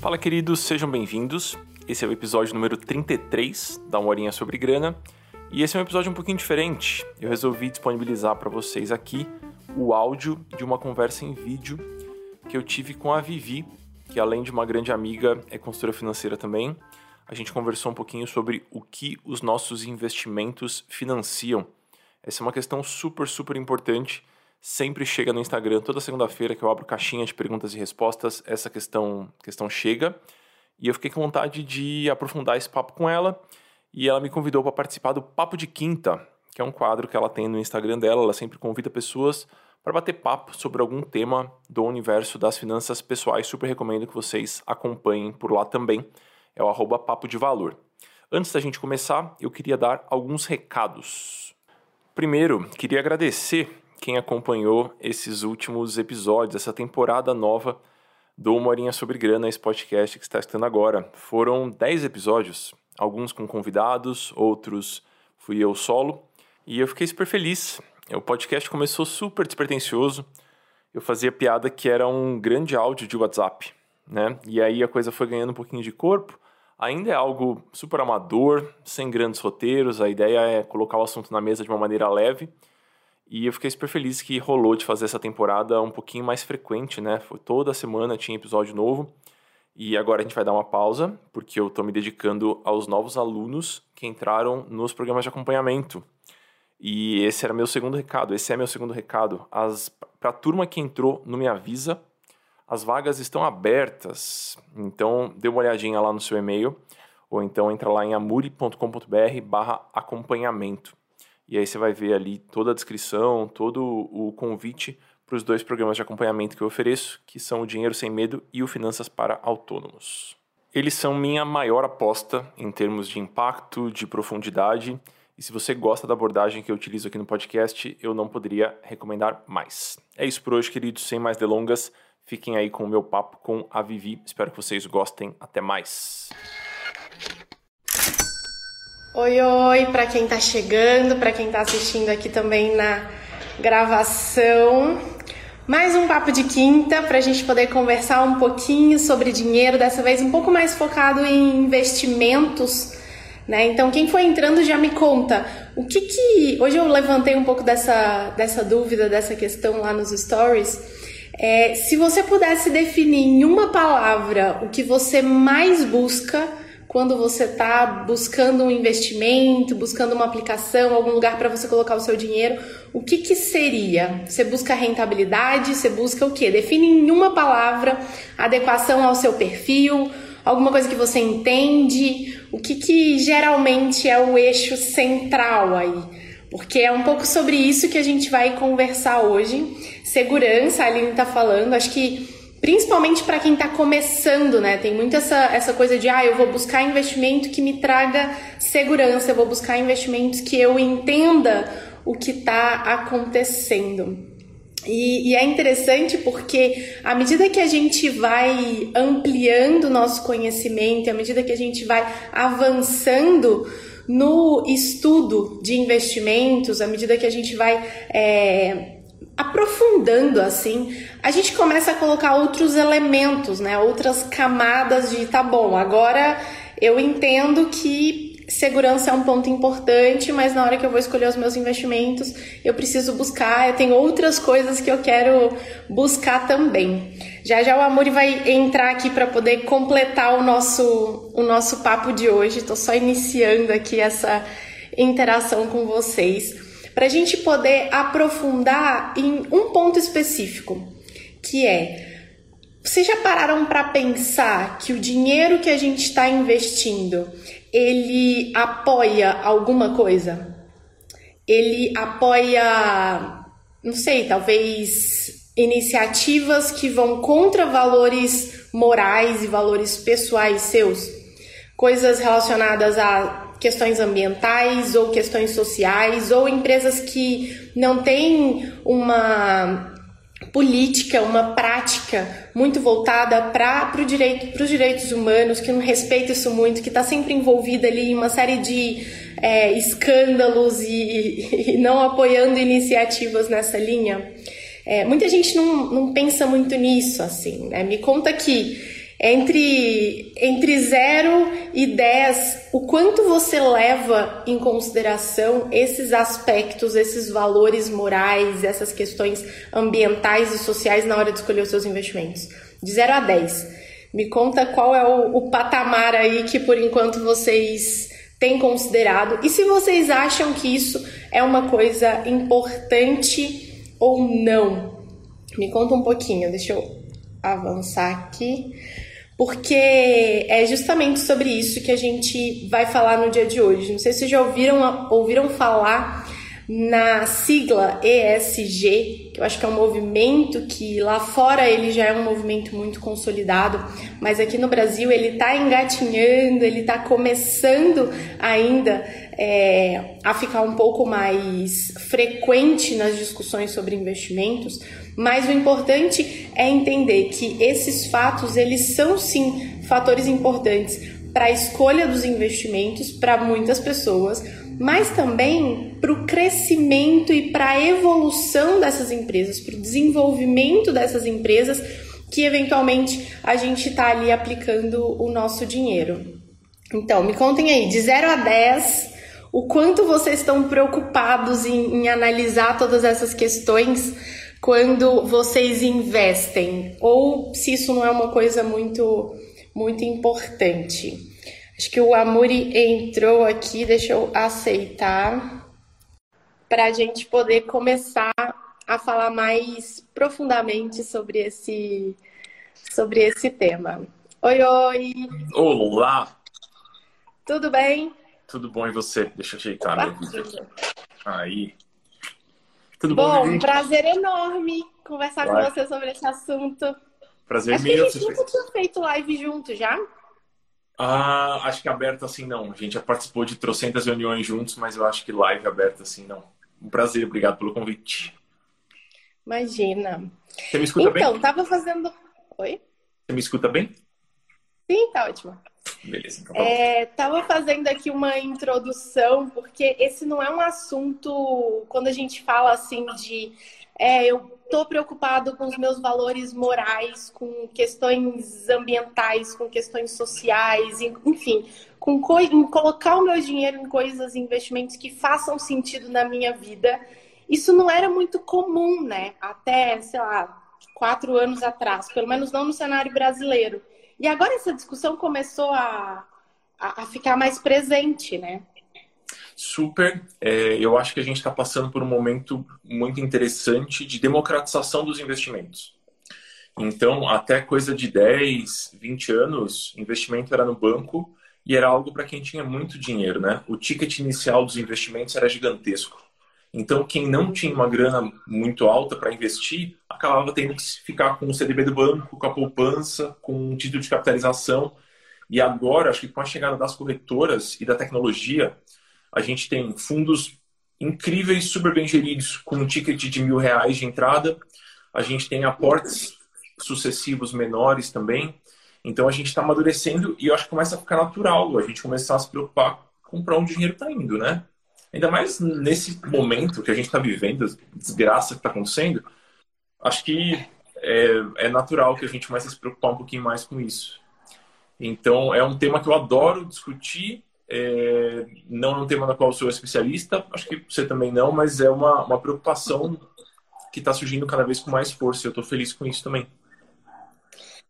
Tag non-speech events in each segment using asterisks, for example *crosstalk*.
Fala, queridos, sejam bem-vindos. Esse é o episódio número 33 da Uma Horinha sobre Grana. E esse é um episódio um pouquinho diferente. Eu resolvi disponibilizar para vocês aqui o áudio de uma conversa em vídeo que eu tive com a Vivi, que além de uma grande amiga, é consultora financeira também. A gente conversou um pouquinho sobre o que os nossos investimentos financiam. Essa é uma questão super, super importante sempre chega no Instagram toda segunda-feira que eu abro caixinha de perguntas e respostas, essa questão, questão chega. E eu fiquei com vontade de aprofundar esse papo com ela e ela me convidou para participar do Papo de Quinta, que é um quadro que ela tem no Instagram dela, ela sempre convida pessoas para bater papo sobre algum tema do universo das finanças pessoais. Super recomendo que vocês acompanhem por lá também. É o arroba Papo de Valor. Antes da gente começar, eu queria dar alguns recados. Primeiro, queria agradecer quem acompanhou esses últimos episódios, essa temporada nova do Uma Horinha Sobre Grana, esse podcast que está escutando agora. Foram 10 episódios, alguns com convidados, outros fui eu solo, e eu fiquei super feliz. O podcast começou super despretensioso, eu fazia piada que era um grande áudio de WhatsApp, né? E aí a coisa foi ganhando um pouquinho de corpo. Ainda é algo super amador, sem grandes roteiros, a ideia é colocar o assunto na mesa de uma maneira leve, e eu fiquei super feliz que rolou de fazer essa temporada um pouquinho mais frequente, né? Foi toda semana tinha episódio novo. E agora a gente vai dar uma pausa, porque eu estou me dedicando aos novos alunos que entraram nos programas de acompanhamento. E esse era meu segundo recado, esse é meu segundo recado. Para a turma que entrou no Me Avisa, as vagas estão abertas. Então, dê uma olhadinha lá no seu e-mail, ou então entra lá em amuri.com.br barra acompanhamento. E aí você vai ver ali toda a descrição, todo o convite para os dois programas de acompanhamento que eu ofereço, que são o Dinheiro Sem Medo e o Finanças para Autônomos. Eles são minha maior aposta em termos de impacto, de profundidade, e se você gosta da abordagem que eu utilizo aqui no podcast, eu não poderia recomendar mais. É isso por hoje, queridos, sem mais delongas. Fiquem aí com o meu papo com a Vivi. Espero que vocês gostem. Até mais. Oi, oi, para quem está chegando, para quem está assistindo aqui também na gravação. Mais um papo de quinta para a gente poder conversar um pouquinho sobre dinheiro, dessa vez um pouco mais focado em investimentos. Né? Então, quem foi entrando já me conta o que que. Hoje eu levantei um pouco dessa, dessa dúvida, dessa questão lá nos stories. É, se você pudesse definir em uma palavra o que você mais busca quando você está buscando um investimento, buscando uma aplicação, algum lugar para você colocar o seu dinheiro, o que, que seria? Você busca rentabilidade? Você busca o quê? Define em uma palavra adequação ao seu perfil, alguma coisa que você entende, o que, que geralmente é o eixo central aí. Porque é um pouco sobre isso que a gente vai conversar hoje. Segurança, a Aline está falando, acho que principalmente para quem está começando, né? Tem muito essa, essa coisa de, ah, eu vou buscar investimento que me traga segurança, eu vou buscar investimentos que eu entenda o que está acontecendo. E, e, é interessante porque à medida que a gente vai ampliando o nosso conhecimento, à medida que a gente vai avançando no estudo de investimentos, à medida que a gente vai é, aprofundando assim, a gente começa a colocar outros elementos, né? Outras camadas de tá bom, agora eu entendo que segurança é um ponto importante, mas na hora que eu vou escolher os meus investimentos, eu preciso buscar, eu tenho outras coisas que eu quero buscar também. Já já o Amor vai entrar aqui para poder completar o nosso o nosso papo de hoje. Estou só iniciando aqui essa interação com vocês para a gente poder aprofundar em um ponto específico, que é vocês já pararam para pensar que o dinheiro que a gente está investindo ele apoia alguma coisa? Ele apoia, não sei, talvez iniciativas que vão contra valores morais e valores pessoais seus? Coisas relacionadas a questões ambientais ou questões sociais ou empresas que não têm uma política, uma prática muito voltada para direito, para os direitos humanos, que não respeita isso muito, que está sempre envolvida ali em uma série de é, escândalos e, *laughs* e, não apoiando iniciativas nessa linha? É, muita gente não, não pensa muito nisso, assim, né? Me conta que entre, entre 0 e 10, o quanto você leva em consideração esses aspectos, esses valores morais, essas questões ambientais e sociais na hora de escolher os seus investimentos? De 0 a 10. Me conta qual é o, o patamar aí que por enquanto vocês têm considerado e se vocês acham que isso é uma coisa importante ou não. Me conta um pouquinho, deixa eu avançar aqui porque é justamente sobre isso que a gente vai falar no dia de hoje. Não sei se já ouviram, ouviram falar na sigla ESG, que eu acho que é um movimento que lá fora ele já é um movimento muito consolidado, mas aqui no Brasil ele está engatinhando, ele está começando ainda é, a ficar um pouco mais frequente nas discussões sobre investimentos. Mas o importante é entender que esses fatos, eles são sim fatores importantes para a escolha dos investimentos para muitas pessoas, mas também para o crescimento e para a evolução dessas empresas, para o desenvolvimento dessas empresas que eventualmente a gente está ali aplicando o nosso dinheiro. Então, me contem aí, de 0 a 10, o quanto vocês estão preocupados em, em analisar todas essas questões quando vocês investem ou se isso não é uma coisa muito muito importante. Acho que o Amuri entrou aqui, deixa eu aceitar para a gente poder começar a falar mais profundamente sobre esse sobre esse tema. Oi, oi. Olá. Tudo bem? Tudo bom e você? Deixa eu ajeitar meu vídeo. Aí. Tudo bom? Bom, um prazer enorme conversar Vai. com você sobre esse assunto. Prazer acho meu. Que a gente nunca tinha feito live junto já? Ah, acho que aberto assim não. A gente já participou de trocentas reuniões juntos, mas eu acho que live aberto assim não. Um prazer, obrigado pelo convite. Imagina. Você me escuta então, bem? Então, tava fazendo. Oi? Você me escuta bem? Sim, tá ótimo. Beleza, então. Tá é, tava fazendo aqui uma introdução, porque esse não é um assunto, quando a gente fala assim de é, eu tô preocupado com os meus valores morais, com questões ambientais, com questões sociais, enfim, com em colocar o meu dinheiro em coisas, investimentos que façam sentido na minha vida. Isso não era muito comum, né? Até, sei lá, quatro anos atrás, pelo menos não no cenário brasileiro. E agora essa discussão começou a, a, a ficar mais presente, né? Super. É, eu acho que a gente está passando por um momento muito interessante de democratização dos investimentos. Então, até coisa de 10, 20 anos, investimento era no banco e era algo para quem tinha muito dinheiro, né? O ticket inicial dos investimentos era gigantesco. Então, quem não tinha uma grana muito alta para investir, acabava tendo que ficar com o CDB do banco, com a poupança, com um título de capitalização. E agora, acho que com a chegada das corretoras e da tecnologia, a gente tem fundos incríveis, super bem geridos, com um ticket de mil reais de entrada. A gente tem aportes sucessivos menores também. Então, a gente está amadurecendo e eu acho que começa a ficar natural a gente começar a se preocupar com para onde o dinheiro está indo, né? Ainda mais nesse momento que a gente está vivendo, desgraça que está acontecendo, acho que é, é, natural que a gente comece a se preocupar um pouquinho mais com isso. Então, é um tema que eu adoro discutir. É, não é um tema no qual eu sou especialista, acho que você também não, mas é uma, uma preocupação que está surgindo cada vez com mais força. Eu estou feliz com isso também.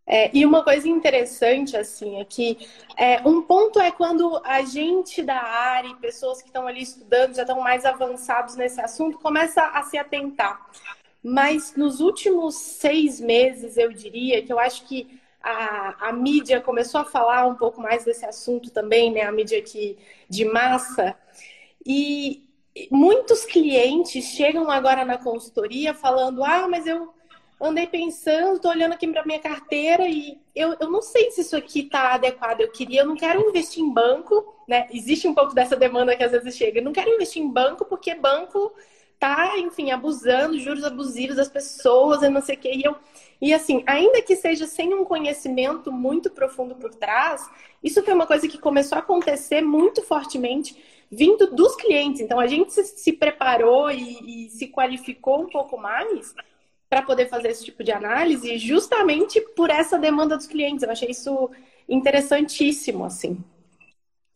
É, e uma coisa interessante, assim, é que é, um ponto é quando a gente da área pessoas que estão ali estudando, já estão mais avançados nesse assunto, começa a se atentar. Mas nos últimos seis meses, eu diria que eu acho que a, a mídia começou a falar um pouco mais desse assunto também, né? A mídia aqui de massa. E muitos clientes chegam agora na consultoria falando: ah, mas eu andei pensando, tô olhando aqui para minha carteira e eu, eu não sei se isso aqui tá adequado. Eu queria, eu não quero investir em banco, né? Existe um pouco dessa demanda que às vezes chega. Eu não quero investir em banco porque banco tá, enfim, abusando, juros abusivos das pessoas e não sei o que. E, eu, e assim, ainda que seja sem um conhecimento muito profundo por trás, isso foi uma coisa que começou a acontecer muito fortemente vindo dos clientes. Então a gente se, se preparou e, e se qualificou um pouco mais para poder fazer esse tipo de análise, justamente por essa demanda dos clientes. Eu achei isso interessantíssimo, assim.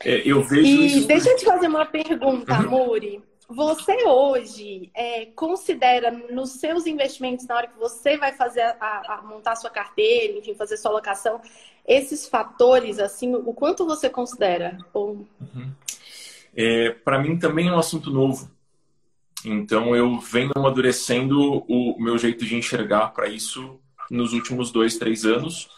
É, eu vejo e isso... deixa eu te fazer uma pergunta, uhum. Você hoje é, considera nos seus investimentos, na hora que você vai fazer a, a, montar sua carteira, enfim, fazer sua alocação, esses fatores, assim, o quanto você considera? Ou... Uhum. É, Para mim também é um assunto novo. Então eu venho amadurecendo o meu jeito de enxergar para isso nos últimos dois, três anos.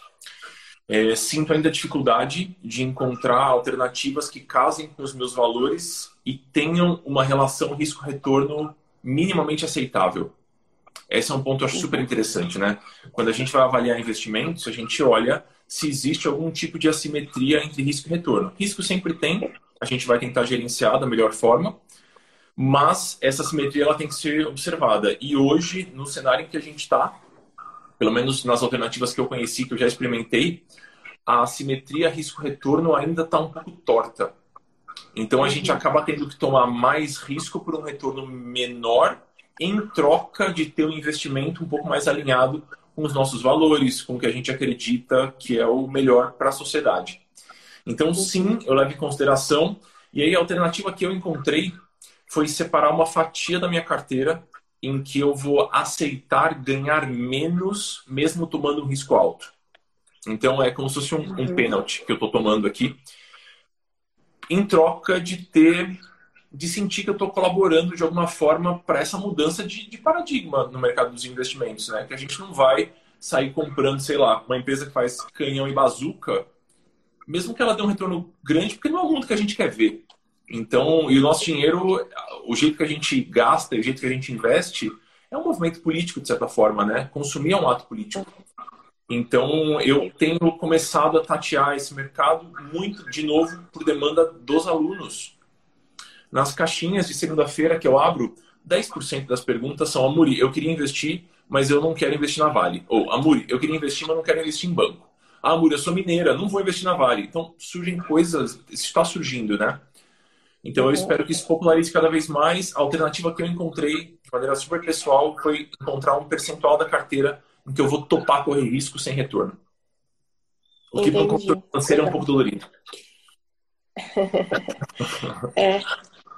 É, sinto ainda dificuldade de encontrar alternativas que casem com os meus valores e tenham uma relação risco-retorno minimamente aceitável. Esse é um ponto eu acho super interessante, né? Quando a gente vai avaliar investimentos, a gente olha se existe algum tipo de assimetria entre risco e retorno. Risco sempre tem, a gente vai tentar gerenciar da melhor forma, mas essa assimetria ela tem que ser observada. E hoje, no cenário em que a gente está, pelo menos nas alternativas que eu conheci, que eu já experimentei, a assimetria risco-retorno ainda está um pouco torta. Então a gente uhum. acaba tendo que tomar mais risco por um retorno menor em troca de ter um investimento um pouco mais alinhado com os nossos valores, com o que a gente acredita que é o melhor para a sociedade. Então, uhum. sim, eu levo em consideração. E aí, a alternativa que eu encontrei foi separar uma fatia da minha carteira em que eu vou aceitar ganhar menos, mesmo tomando um risco alto. Então é como se fosse um, um uhum. pênalti que eu estou tomando aqui, em troca de ter, de sentir que eu estou colaborando de alguma forma para essa mudança de, de, paradigma no mercado dos investimentos, né? Que a gente não vai sair comprando, sei lá, uma empresa que faz canhão e bazuca, mesmo que ela dê um retorno grande, porque não é o mundo que a gente quer ver. Então, e o nosso dinheiro, o jeito que a gente gasta, o jeito que a gente investe, é um movimento político, de certa forma, né? Consumir é um ato político. Então, eu tenho começado a tatear esse mercado muito, de novo, por demanda dos alunos. Nas caixinhas de segunda-feira que eu abro, 10% das perguntas são: Amuri, eu queria investir, mas eu não quero investir na Vale. Ou Amuri, eu queria investir, mas não quero investir em banco. Ah, Amuri, eu sou mineira, não vou investir na Vale. Então, surgem coisas, está surgindo, né? Então eu espero que isso popularize cada vez mais. A alternativa que eu encontrei de maneira super pessoal foi encontrar um percentual da carteira em que eu vou topar correr risco sem retorno. O que para o consultor financeiro é um pouco dolorido. *laughs* é.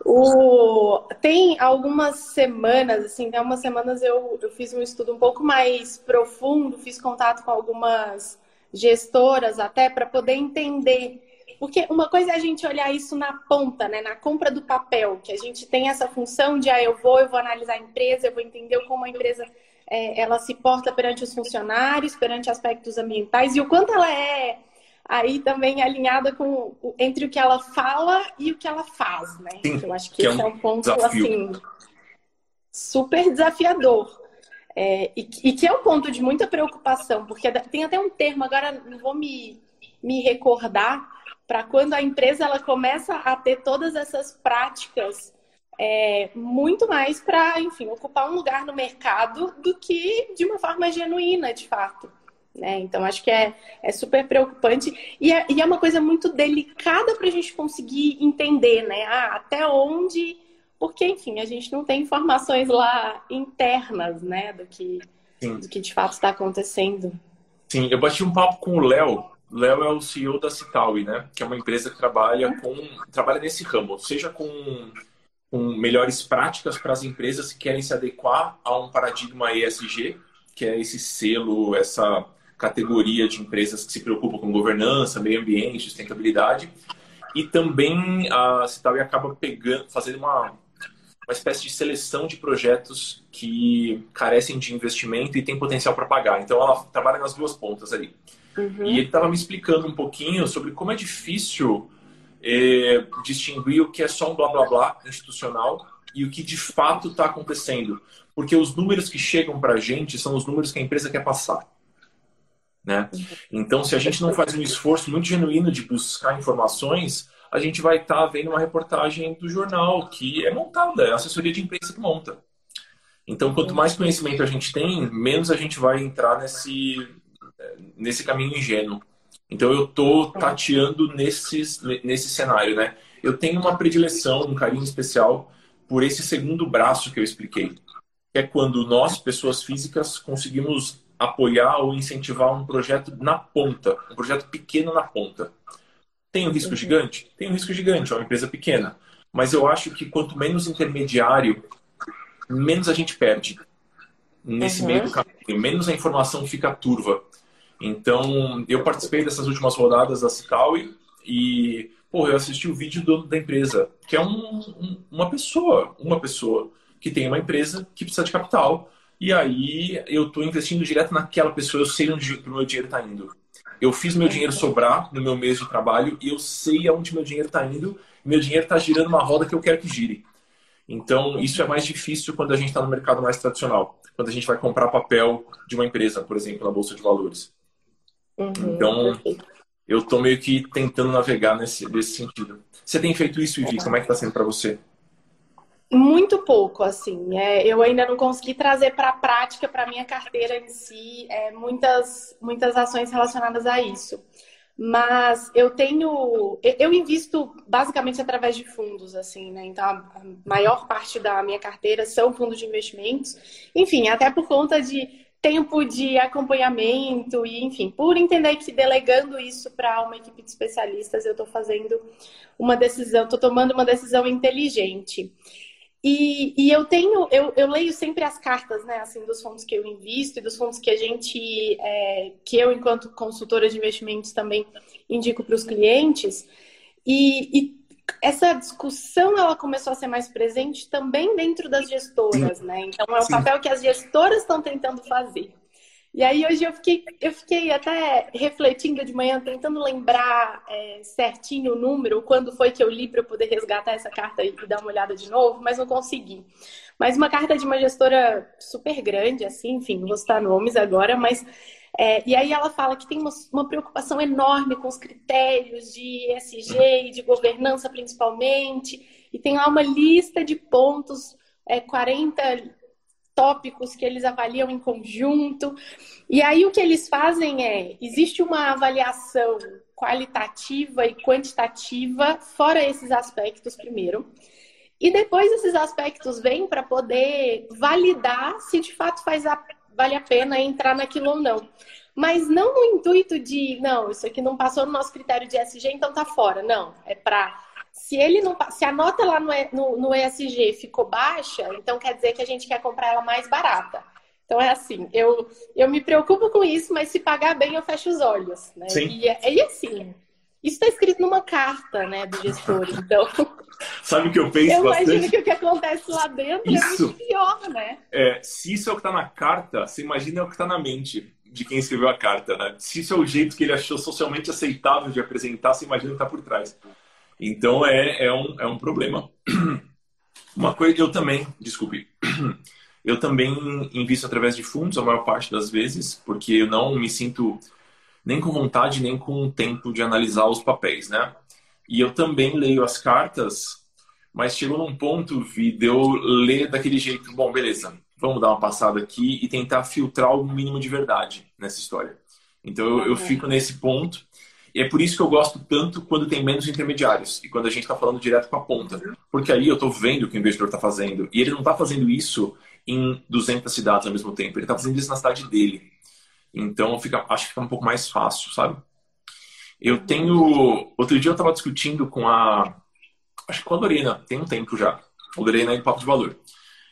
O... Tem algumas semanas, assim, tem algumas semanas eu, eu fiz um estudo um pouco mais profundo, fiz contato com algumas gestoras até para poder entender porque uma coisa é a gente olhar isso na ponta, né? na compra do papel, que a gente tem essa função de ah, eu vou, eu vou analisar a empresa, eu vou entender como a empresa é, ela se porta perante os funcionários, perante aspectos ambientais e o quanto ela é aí também alinhada com entre o que ela fala e o que ela faz, né? Sim, eu acho que, que esse é um, é um ponto desafio. assim super desafiador. É, e, e, que é um ponto de muita preocupação, porque tem até um termo, agora não vou me, me recordar, para quando a empresa ela começa a ter todas essas práticas é, muito mais para, enfim, ocupar um lugar no mercado do que de uma forma genuína, de fato. Né? Então, acho que é, é super preocupante e é, e é uma coisa muito delicada para a gente conseguir entender, né? Ah, até onde. Porque, enfim, a gente não tem informações lá internas, né, do que, do que de fato está acontecendo. Sim, eu bati um papo com o Léo Léo é o CEO da Citaui, né? Que é uma empresa que trabalha com trabalha nesse ramo, seja com, com melhores práticas para as empresas que querem se adequar a um paradigma ESG, que é esse selo, essa categoria de empresas que se preocupam com governança, meio ambiente, sustentabilidade. E também a Citaui acaba pegando, fazendo uma, uma espécie de seleção de projetos que carecem de investimento e têm potencial para pagar. Então ela trabalha nas duas pontas ali. Uhum. E ele estava me explicando um pouquinho sobre como é difícil é, distinguir o que é só um blá blá blá institucional e o que de fato está acontecendo. Porque os números que chegam para a gente são os números que a empresa quer passar. Né? Então, se a gente não faz um esforço muito genuíno de buscar informações, a gente vai estar tá vendo uma reportagem do jornal que é montada, é a assessoria de imprensa que monta. Então, quanto mais conhecimento a gente tem, menos a gente vai entrar nesse, nesse caminho ingênuo. Então eu tô tateando nesses, nesse cenário, né? eu tenho uma predileção, um carinho especial por esse segundo braço que eu expliquei, que é quando nós, pessoas físicas, conseguimos apoiar ou incentivar um projeto na ponta, um projeto pequeno na ponta. Tem um risco uhum. gigante? Tem um risco gigante, é uma empresa pequena. Mas eu acho que quanto menos intermediário, menos a gente perde nesse uhum. meio do caminho, menos a informação fica turva. Então, eu participei dessas últimas rodadas da Cicaui e, pô, eu assisti o vídeo do, da empresa, que é um, um, uma pessoa, uma pessoa que tem uma empresa que precisa de capital. E aí eu estou investindo direto naquela pessoa, eu sei onde o meu dinheiro está indo. Eu fiz meu dinheiro sobrar no meu mês de trabalho e eu sei aonde meu dinheiro está indo. Meu dinheiro está girando uma roda que eu quero que gire. Então, isso é mais difícil quando a gente está no mercado mais tradicional. Quando a gente vai comprar papel de uma empresa, por exemplo, na Bolsa de Valores. Uhum, então, perfeito. eu estou meio que tentando navegar nesse, nesse sentido. Você tem feito isso, Vivi? Como é que está sendo para você? Muito pouco, assim. É, eu ainda não consegui trazer para a prática, para minha carteira em si, é, muitas, muitas ações relacionadas a isso. Mas eu tenho. Eu invisto basicamente através de fundos, assim, né? Então, a maior parte da minha carteira são fundos de investimentos. Enfim, até por conta de tempo de acompanhamento e, enfim, por entender que delegando isso para uma equipe de especialistas, eu estou fazendo uma decisão, estou tomando uma decisão inteligente. E, e, eu tenho, eu, eu, leio sempre as cartas, né, assim, dos fundos que eu invisto e dos fundos que a gente, é, que eu, enquanto consultora de investimentos, também indico para os clientes. E, e essa discussão ela começou a ser mais presente também dentro das gestoras, Sim. né? Então é o Sim. papel que as gestoras estão tentando fazer. E aí hoje eu fiquei, eu fiquei até refletindo de manhã, tentando lembrar é, certinho o número, quando foi que eu li para eu poder resgatar essa carta e dar uma olhada de novo, mas não consegui. Mas uma carta de uma gestora super grande, assim, enfim, não vou citar nomes agora, mas é, e aí ela fala que tem uma, uma, preocupação enorme com os critérios de ESG e de governança principalmente, e tem lá uma lista de pontos, é, 40 tópicos que eles avaliam em conjunto. E aí o que eles fazem é, existe uma avaliação qualitativa e quantitativa, fora esses aspectos primeiro. E depois esses aspectos vêm para poder validar se de fato faz a vale a pena entrar naquilo ou não. Mas não no intuito de, não, isso aqui não passou no nosso critério de ESG, então tá fora. Não, é para se ele não se a nota lá no, no, no ESG ficou baixa, então quer dizer que a gente quer comprar ela mais barata. Então é assim, eu, eu me preocupo com isso, mas se pagar bem eu fecho os olhos. Né? Sim. E, e assim, isso está escrito numa carta, né, do gestor. *laughs* Então, sabe o que eu penso eu bastante? imagino que o que acontece lá dentro é isso, é muito pior, né? É, se isso é o que está na carta, você imagina o que está na mente de quem escreveu a carta, né? Se isso é o jeito que ele achou socialmente aceitável de apresentar, você imagina o que está por trás. Então é, é, um, é um problema. *clears throat* Uma coisa, eu também, desculpe, *clears throat* eu também invisto através de fundos a maior parte das vezes, porque eu não me sinto nem com vontade, nem com tempo de analisar os papéis, né? E eu também leio as cartas, mas chegou num ponto, Vi, de eu ler daquele jeito, bom, beleza, vamos dar uma passada aqui e tentar filtrar o mínimo de verdade nessa história. Então eu, eu fico nesse ponto, e é por isso que eu gosto tanto quando tem menos intermediários e quando a gente está falando direto com a ponta. Porque aí eu estou vendo o que o investidor está fazendo. E ele não está fazendo isso em 200 cidades ao mesmo tempo. Ele está fazendo isso na cidade dele. Então fica, acho que fica um pouco mais fácil, sabe? Eu tenho. Outro dia eu estava discutindo com a. Acho que com a Lorena, tem um tempo já. A Lorena é Papo de Valor.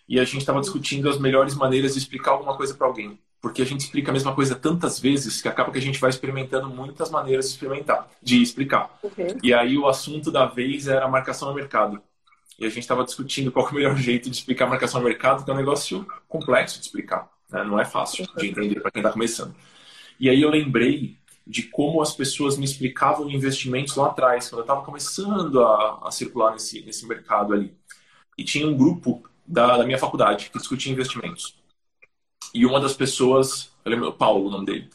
E a gente estava discutindo as melhores maneiras de explicar alguma coisa para alguém. Porque a gente explica a mesma coisa tantas vezes que acaba que a gente vai experimentando muitas maneiras de experimentar, de explicar. Uhum. E aí o assunto da vez era a marcação no mercado. E a gente estava discutindo qual é o melhor *laughs* jeito de explicar a marcação no mercado, que é um negócio complexo de explicar. Né? Não é fácil de entender para quem está começando. E aí eu lembrei de como as pessoas me explicavam investimentos lá atrás, quando eu estava começando a, a, circular nesse, nesse mercado ali. E tinha um grupo da, da minha faculdade que discutia investimentos. E uma das pessoas, eu lembro, Paulo, o nome dele,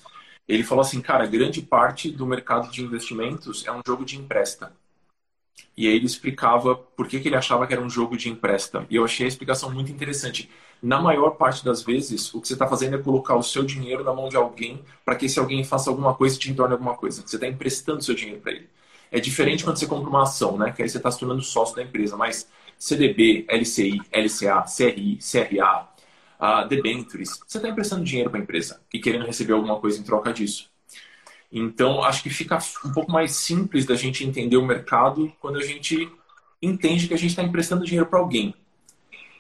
ele falou assim, cara, grande parte do mercado de investimentos é um jogo de empresta. E aí ele explicava por que, que ele achava que era um jogo de empresta. E eu achei a explicação muito interessante na maior parte das vezes, o que você está fazendo é colocar o seu dinheiro na mão de alguém para que esse alguém faça alguma coisa e te entorne alguma coisa. Você está emprestando seu dinheiro para ele. É diferente quando você compra uma ação, né? Que aí você está se tornando sócio da empresa. Mas CDB, LCI, LCA, CRI, CRA, uh, debentures, você está emprestando dinheiro para a empresa e querendo receber alguma coisa em troca disso. Então, acho que fica um pouco mais simples da gente entender o mercado quando a gente entende que a gente está emprestando dinheiro para alguém.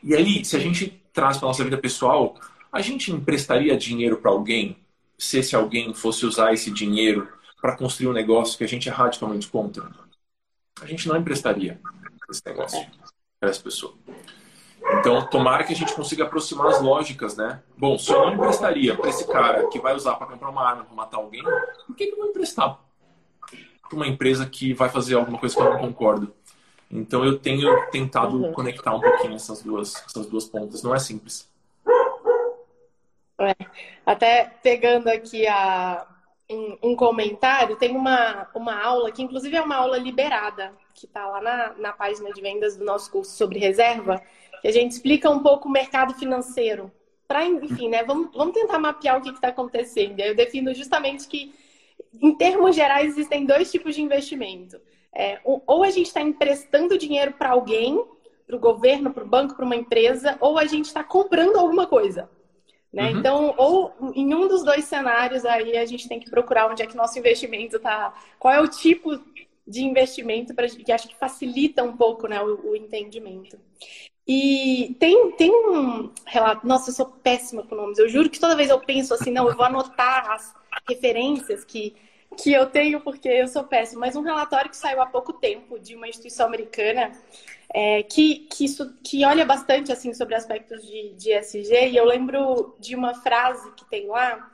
E aí, se a gente traz para nossa vida pessoal, a gente emprestaria dinheiro para alguém se esse alguém fosse usar esse dinheiro para construir um negócio que a gente é radicalmente contra? A gente não emprestaria esse negócio para essa pessoa. Então, tomara que a gente consiga aproximar as lógicas, né? Bom, se eu não emprestaria para esse cara que vai usar para comprar uma arma para matar alguém, por que, que eu vou emprestar para uma empresa que vai fazer alguma coisa que eu não concordo? Então, eu tenho tentado uhum. conectar um pouquinho essas duas, essas duas pontas. Não é simples. É. Até pegando aqui a, um, um, comentário, tem uma, uma aula que, inclusive, é uma aula liberada, que está lá na, na página de vendas do nosso curso sobre reserva que a gente explica um pouco o mercado financeiro. Para, enfim, né, vamos, vamos tentar mapear o que está acontecendo. Eu defino justamente que, em termos gerais, existem dois tipos de investimento. É, ou a gente está emprestando dinheiro para alguém, para o governo, para o banco, para uma empresa, ou a gente está comprando alguma coisa. Né? Uhum. Então, ou em um dos dois cenários aí a gente tem que procurar onde é que nosso investimento está, qual é o tipo de investimento para que acho que facilita um pouco né, o, o entendimento. E tem, tem um relato. Nossa, eu sou péssima com nomes. Eu juro que toda vez eu penso assim, não, eu vou anotar as referências que, que eu tenho, porque eu sou péssima. Mas um relatório que saiu há pouco tempo de uma instituição americana é, que, que, que olha bastante assim sobre aspectos de, de SG. E eu lembro de uma frase que tem lá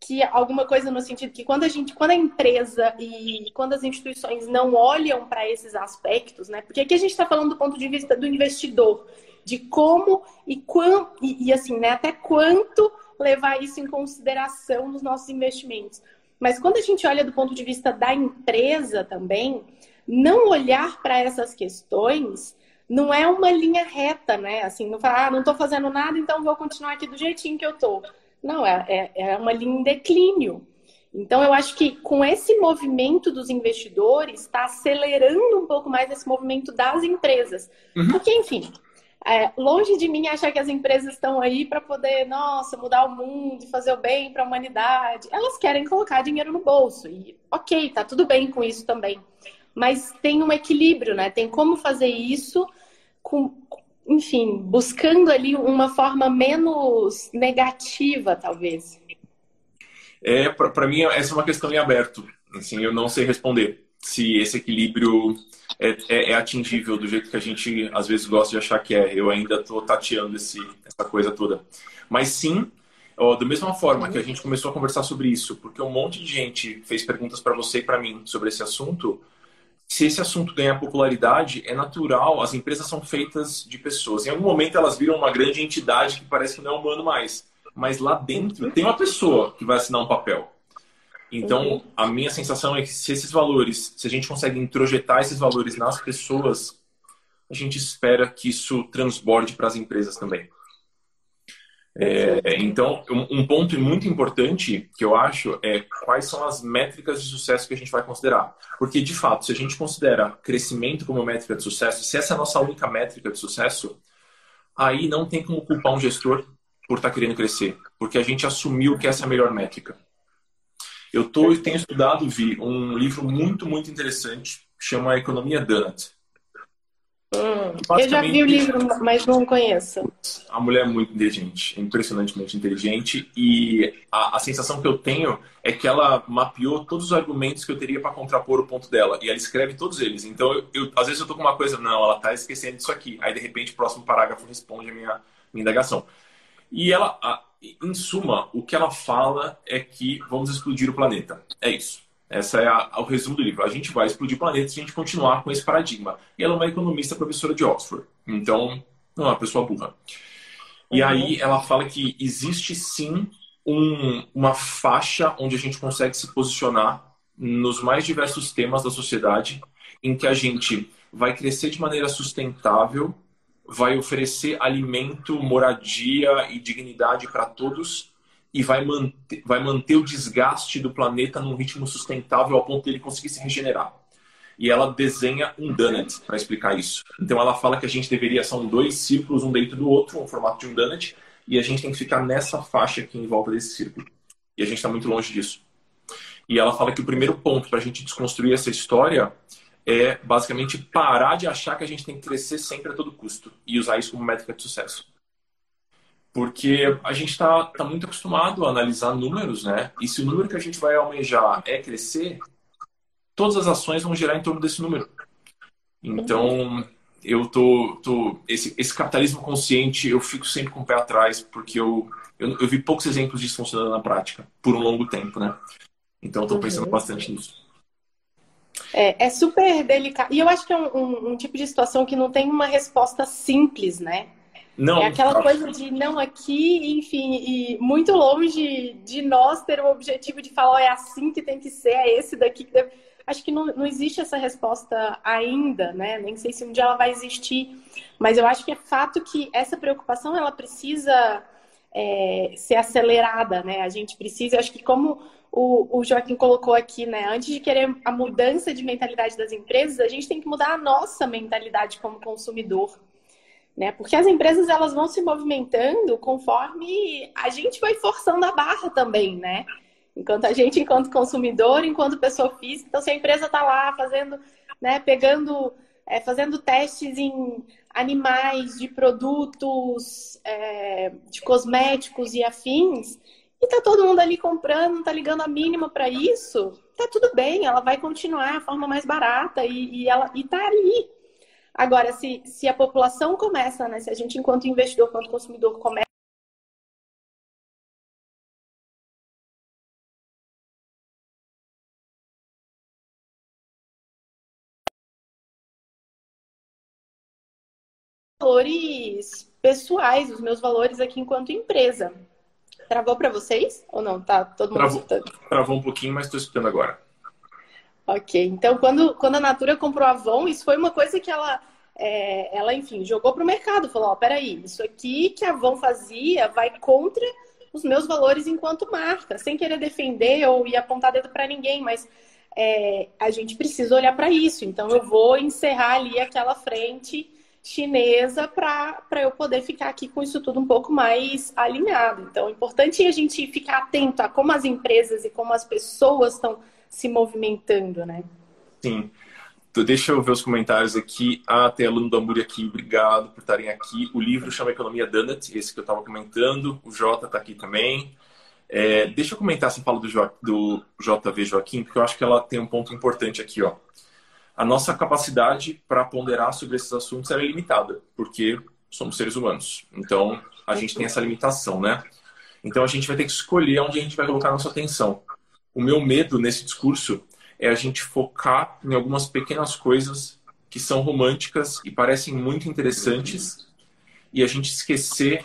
que alguma coisa no sentido que quando a gente, quando a empresa e quando as instituições não olham para esses aspectos, né? Porque aqui a gente está falando do ponto de vista do investidor, de como e quanto e, e, assim, né? Até quanto levar isso em consideração nos nossos investimentos. Mas quando a gente olha do ponto de vista da empresa também, não olhar para essas questões não é uma linha reta, né? Assim, não falar, ah, não estou fazendo nada, então vou continuar aqui do jeitinho que eu estou. Não, é, é, é uma linha em declínio. Então, eu acho que com esse movimento dos investidores, está acelerando um pouco mais esse movimento das empresas. Uhum. Porque, enfim, é, longe de mim achar que as empresas estão aí para poder, nossa, mudar o mundo, fazer o bem para a humanidade. Elas querem colocar dinheiro no bolso. E, ok, tá tudo bem com isso também. Mas tem um equilíbrio, né? Tem como fazer isso com, enfim, buscando ali uma forma menos negativa, talvez? É, para mim, essa é uma questão em aberto. Assim, eu não sei responder se esse equilíbrio é, é, é, atingível do jeito que a gente às vezes gosta de achar que é. Eu ainda estou tateando esse, essa coisa toda. Mas sim, ó, da mesma forma que a gente começou a conversar sobre isso, porque um monte de gente fez perguntas para você e para mim sobre esse assunto, se esse assunto ganhar popularidade, é natural, as empresas são feitas de pessoas. Em algum momento elas viram uma grande entidade que parece que não é humano mais. Mas lá dentro tem uma pessoa que vai assinar um papel. Então, uhum. a minha sensação é que se esses valores, se a gente consegue introjetar esses valores nas pessoas, a gente espera que isso transborde para as empresas também. É, então, um ponto muito importante que eu acho é quais são as métricas de sucesso que a gente vai considerar. Porque, de fato, se a gente considera crescimento como métrica de sucesso, se essa é a nossa única métrica de sucesso, aí não tem como culpar um gestor por estar tá querendo crescer, porque a gente assumiu que essa é a melhor métrica. Eu tô, tenho estudado, Vi, um livro muito, muito interessante, chama Economia Donut. Hum, eu já vi o livro, mas não conheço. A mulher é muito inteligente, impressionantemente inteligente, e a, a, sensação que eu tenho é que ela mapeou todos os argumentos que eu teria para contrapor o ponto dela, e ela escreve todos eles. Então, eu, eu, às vezes eu tô com uma coisa, não, ela tá esquecendo disso aqui. Aí, de repente, o próximo parágrafo responde a minha, minha indagação. E ela, a, em suma, o que ela fala é que vamos explodir o planeta. É isso. Essa é a, o resumo do livro. A gente vai explodir o planeta se a gente continuar com esse paradigma. E ela é uma economista professora de Oxford. Então, não é uma pessoa burra. E uhum. aí ela fala que existe sim um, uma faixa onde a gente consegue se posicionar nos mais diversos temas da sociedade, em que a gente vai crescer de maneira sustentável, vai oferecer alimento, moradia e dignidade para todos e vai manter, vai manter o desgaste do planeta num ritmo sustentável ao ponto de ele conseguir se regenerar. e ela desenha um donut para explicar isso. Então ela fala que a gente deveria são dois círculos um dentro do outro, um formato de um donut, e a gente tem que ficar nessa faixa aqui em volta desse círculo. E a gente está muito longe disso. E ela fala que o primeiro ponto para a gente desconstruir essa história é basicamente parar de achar que a gente tem que crescer sempre a todo custo e usar isso como métrica de sucesso. Porque a gente está tá muito acostumado a analisar números, né? E se o número que a gente vai almejar é crescer, todas as ações vão girar em torno desse número. Então, eu tô, tô esse, esse capitalismo consciente, eu fico sempre com o pé atrás, porque eu, eu, eu vi poucos exemplos disso funcionando na prática, por um longo tempo, né? Então, estou pensando uhum. bastante nisso. É, é, super delicado. E eu acho que é um, um, um, tipo de situação que não tem uma resposta simples, né? Não. É aquela coisa de não aqui, enfim, e muito longe de nós ter o objetivo de falar, oh, é assim que tem que ser, é esse daqui que deve. Acho que não, não existe essa resposta ainda, né? Nem sei se um dia ela vai existir, mas eu acho que é fato que essa preocupação ela precisa é, ser acelerada, né? A gente precisa, acho que como o, o Joaquim colocou aqui, né? Antes de querer a mudança de mentalidade das empresas, a gente tem que mudar a nossa mentalidade como consumidor. Né? Porque as empresas elas vão se movimentando conforme a gente vai forçando a barra também, né? Enquanto a gente, enquanto consumidor, enquanto pessoa física, então se a empresa está lá fazendo, né, pegando, é, fazendo testes em animais, de produtos, é, de cosméticos e afins, e tá todo mundo ali comprando, não tá ligando a mínima para isso, tá tudo bem, ela vai continuar a forma mais barata e, e ela e tá ali. Agora, se, se a população começa, né, se a gente, enquanto investidor, enquanto consumidor, começa valores pessoais, os meus valores aqui enquanto empresa. Travou para vocês ou não? Tá todo mundo travou, escutando? Travou um pouquinho, mas estou escutando agora. Ok, então quando, quando a Natura comprou a Avon, isso foi uma coisa que ela, é, ela enfim, jogou para o mercado. Falou: Ó, peraí, isso aqui que a Avon fazia vai contra os meus valores enquanto marca, sem querer defender ou ir apontar dedo para ninguém, mas é, a gente precisa olhar para isso. Então eu vou encerrar ali aquela frente chinesa para eu poder ficar aqui com isso tudo um pouco mais alinhado. Então, é importante a gente ficar atento a como as empresas e como as pessoas estão se movimentando, né? Sim. Então, deixa eu ver os comentários aqui. Ah, tem aluno do Amuri aqui, obrigado por estarem aqui. O livro chama Economia Donut, esse que eu estava comentando. O Jota está aqui também. É, deixa eu comentar se fala do, jo do JV Joaquim, porque eu acho que ela tem um ponto importante aqui, ó a nossa capacidade para ponderar sobre esses assuntos é limitada, porque somos seres humanos. Então, a gente tem essa limitação, né? Então, a gente vai ter que escolher onde a gente vai colocar a nossa atenção. O meu medo nesse discurso é a gente focar em algumas pequenas coisas que são românticas e parecem muito interessantes e a gente esquecer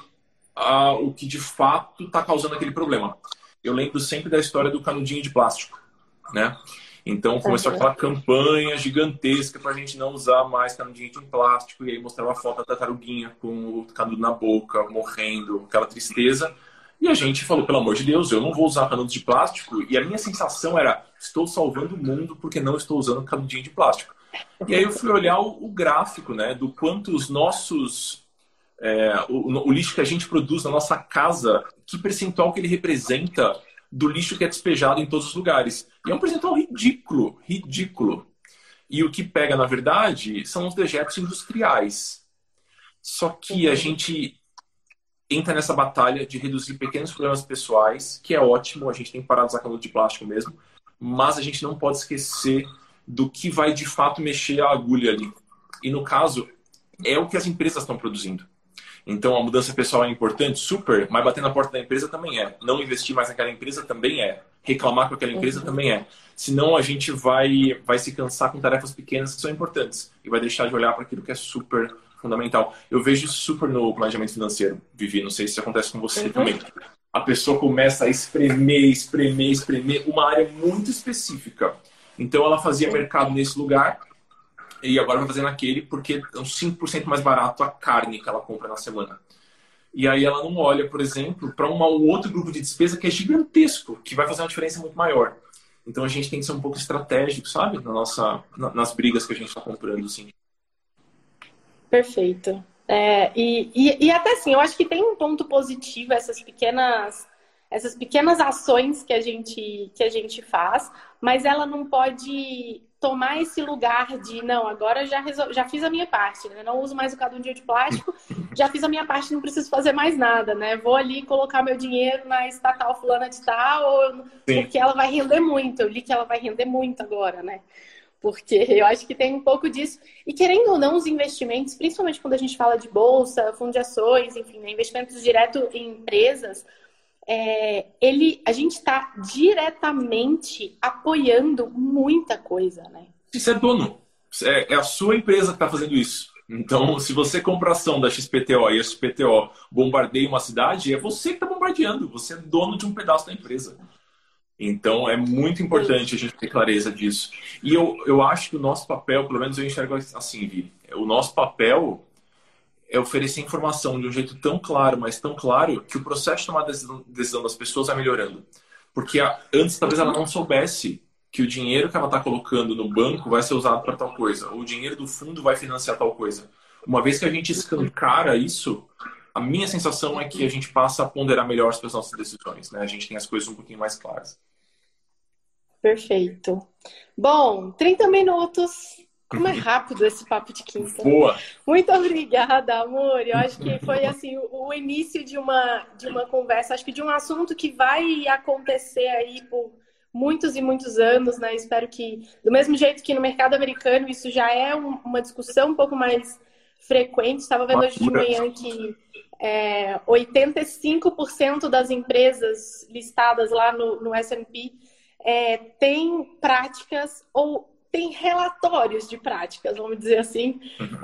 ah, o que de fato está causando aquele problema. Eu lembro sempre da história do canudinho de plástico, né? Então começou aquela campanha gigantesca para a gente não usar mais canudinho de plástico e aí mostrava a foto da tartaruguinha com o canudo na boca, morrendo, aquela tristeza. E a gente falou, pelo amor de Deus, eu não vou usar canudo de plástico. E a minha sensação era, estou salvando o mundo porque não estou usando canudinho de plástico. E aí eu fui olhar o, o gráfico, né, do quanto os nossos é, o, o, lixo que a gente produz na nossa casa, que percentual que ele representa do lixo que é despejado em todos os lugares. E é um percentual ridículo, ridículo. E o que pega, na verdade, são os dejetos industriais. Só que a uhum. Entra nessa batalha de reduzir pequenos problemas pessoais, que é ótimo, a gente tem que parar de usar canudo de plástico mesmo, mas a gente não pode esquecer do que vai de fato mexer a agulha ali. E no caso, é o que as empresas estão produzindo. Então, a mudança pessoal é importante, super, mas bater na porta da empresa também é. Não investir mais naquela empresa também é. Reclamar com aquela empresa uhum. também é. Senão, a gente vai, vai se cansar com tarefas pequenas que são importantes e vai deixar de olhar para aquilo que é super fundamental. Eu vejo isso super no planejamento financeiro, Vivi. Não sei se acontece com você uhum. também. A pessoa começa a espremer, espremer, espremer uma área muito específica. Então, ela fazia mercado nesse lugar e agora vai fazer naquele porque é uns 5% mais barato a carne que ela compra na semana. E aí ela não olha, por exemplo, para um outro grupo de despesa que é gigantesco, que vai fazer uma diferença muito maior. Então a gente tem que ser um pouco estratégico, sabe? Na nossa, na, nas brigas que a gente está comprando, sim. Perfeito. É, e, e, e, até assim, eu acho que tem um ponto positivo essas pequenas essas pequenas ações que a gente que a gente faz, mas ela não pode tomar esse lugar de não, agora já resol... já fiz a minha parte, né? Não uso mais o dia de plástico, *laughs* já fiz a minha parte, não preciso fazer mais nada, né? Vou ali colocar meu dinheiro na estatal fulana de tal, porque ela vai render muito. Eu li que ela vai render muito agora, né? Porque eu acho que tem um pouco disso. E querendo ou não, os investimentos, principalmente quando a gente fala de bolsa, fundo de ações, enfim, né, investimentos direto em empresas, é, ele, a gente está diretamente apoiando muita coisa, né? Você é dono. É, é a sua empresa que está fazendo isso. Então, se você compra ação da XPTO e a XPTO bombardeia uma cidade, é você que está bombardeando. Você é dono de um pedaço da empresa. Então é muito importante a gente ter clareza disso. E eu, eu acho que o nosso papel, pelo menos eu enxergo assim, Vi, o nosso papel é oferecer informação de um jeito tão claro, mas tão claro, que o processo de tomar decisão, das pessoas vai melhorando. Porque antes talvez ela não soubesse que o dinheiro que ela está colocando no banco vai ser usado para tal coisa, ou o dinheiro do fundo vai financiar tal coisa. Uma vez que a gente escancara isso, a minha sensação é que a gente passa a ponderar melhor as nossas decisões, né? A gente tem as coisas um pouquinho mais claras. Perfeito. Bom, 30 minutos. Como é *laughs* rápido esse papo de quinta. Boa. Muito obrigada, amor. Eu acho que foi assim o início de uma de uma conversa, acho que de um assunto que vai acontecer aí por muitos e muitos anos, né? Espero que do mesmo jeito que no mercado americano isso já é uma discussão um pouco mais frequente. Estava vendo hoje de manhã que é, 85% das empresas listadas lá no, no S&P é, tem práticas ou tem relatórios de práticas, vamos dizer assim,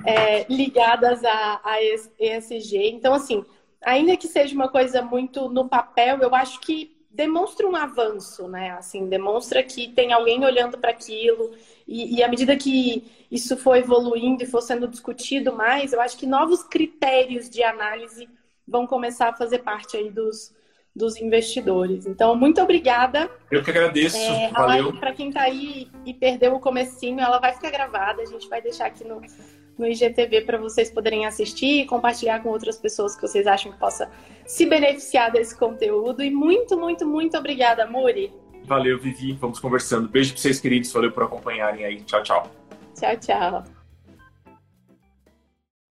é, ligadas a, a ESG. Então, assim, ainda que seja uma coisa muito no papel, eu acho que demonstra um avanço, né? Assim, demonstra que tem alguém olhando para aquilo e, e à medida que isso for evoluindo e for sendo discutido mais, eu acho que novos critérios de análise vão começar a fazer parte aí dos, dos investidores. Então, muito obrigada. Eu que agradeço. É, Valeu. Para quem está aí e perdeu o comecinho, ela vai ficar gravada. A gente vai deixar aqui no, no IGTV para vocês poderem assistir e compartilhar com outras pessoas que vocês acham que possa se beneficiar desse conteúdo. E muito, muito, muito obrigada, Muri. Valeu, Vivi. Vamos conversando. Beijo para vocês, queridos. Valeu por acompanharem aí. Tchau, tchau. Tchau, tchau.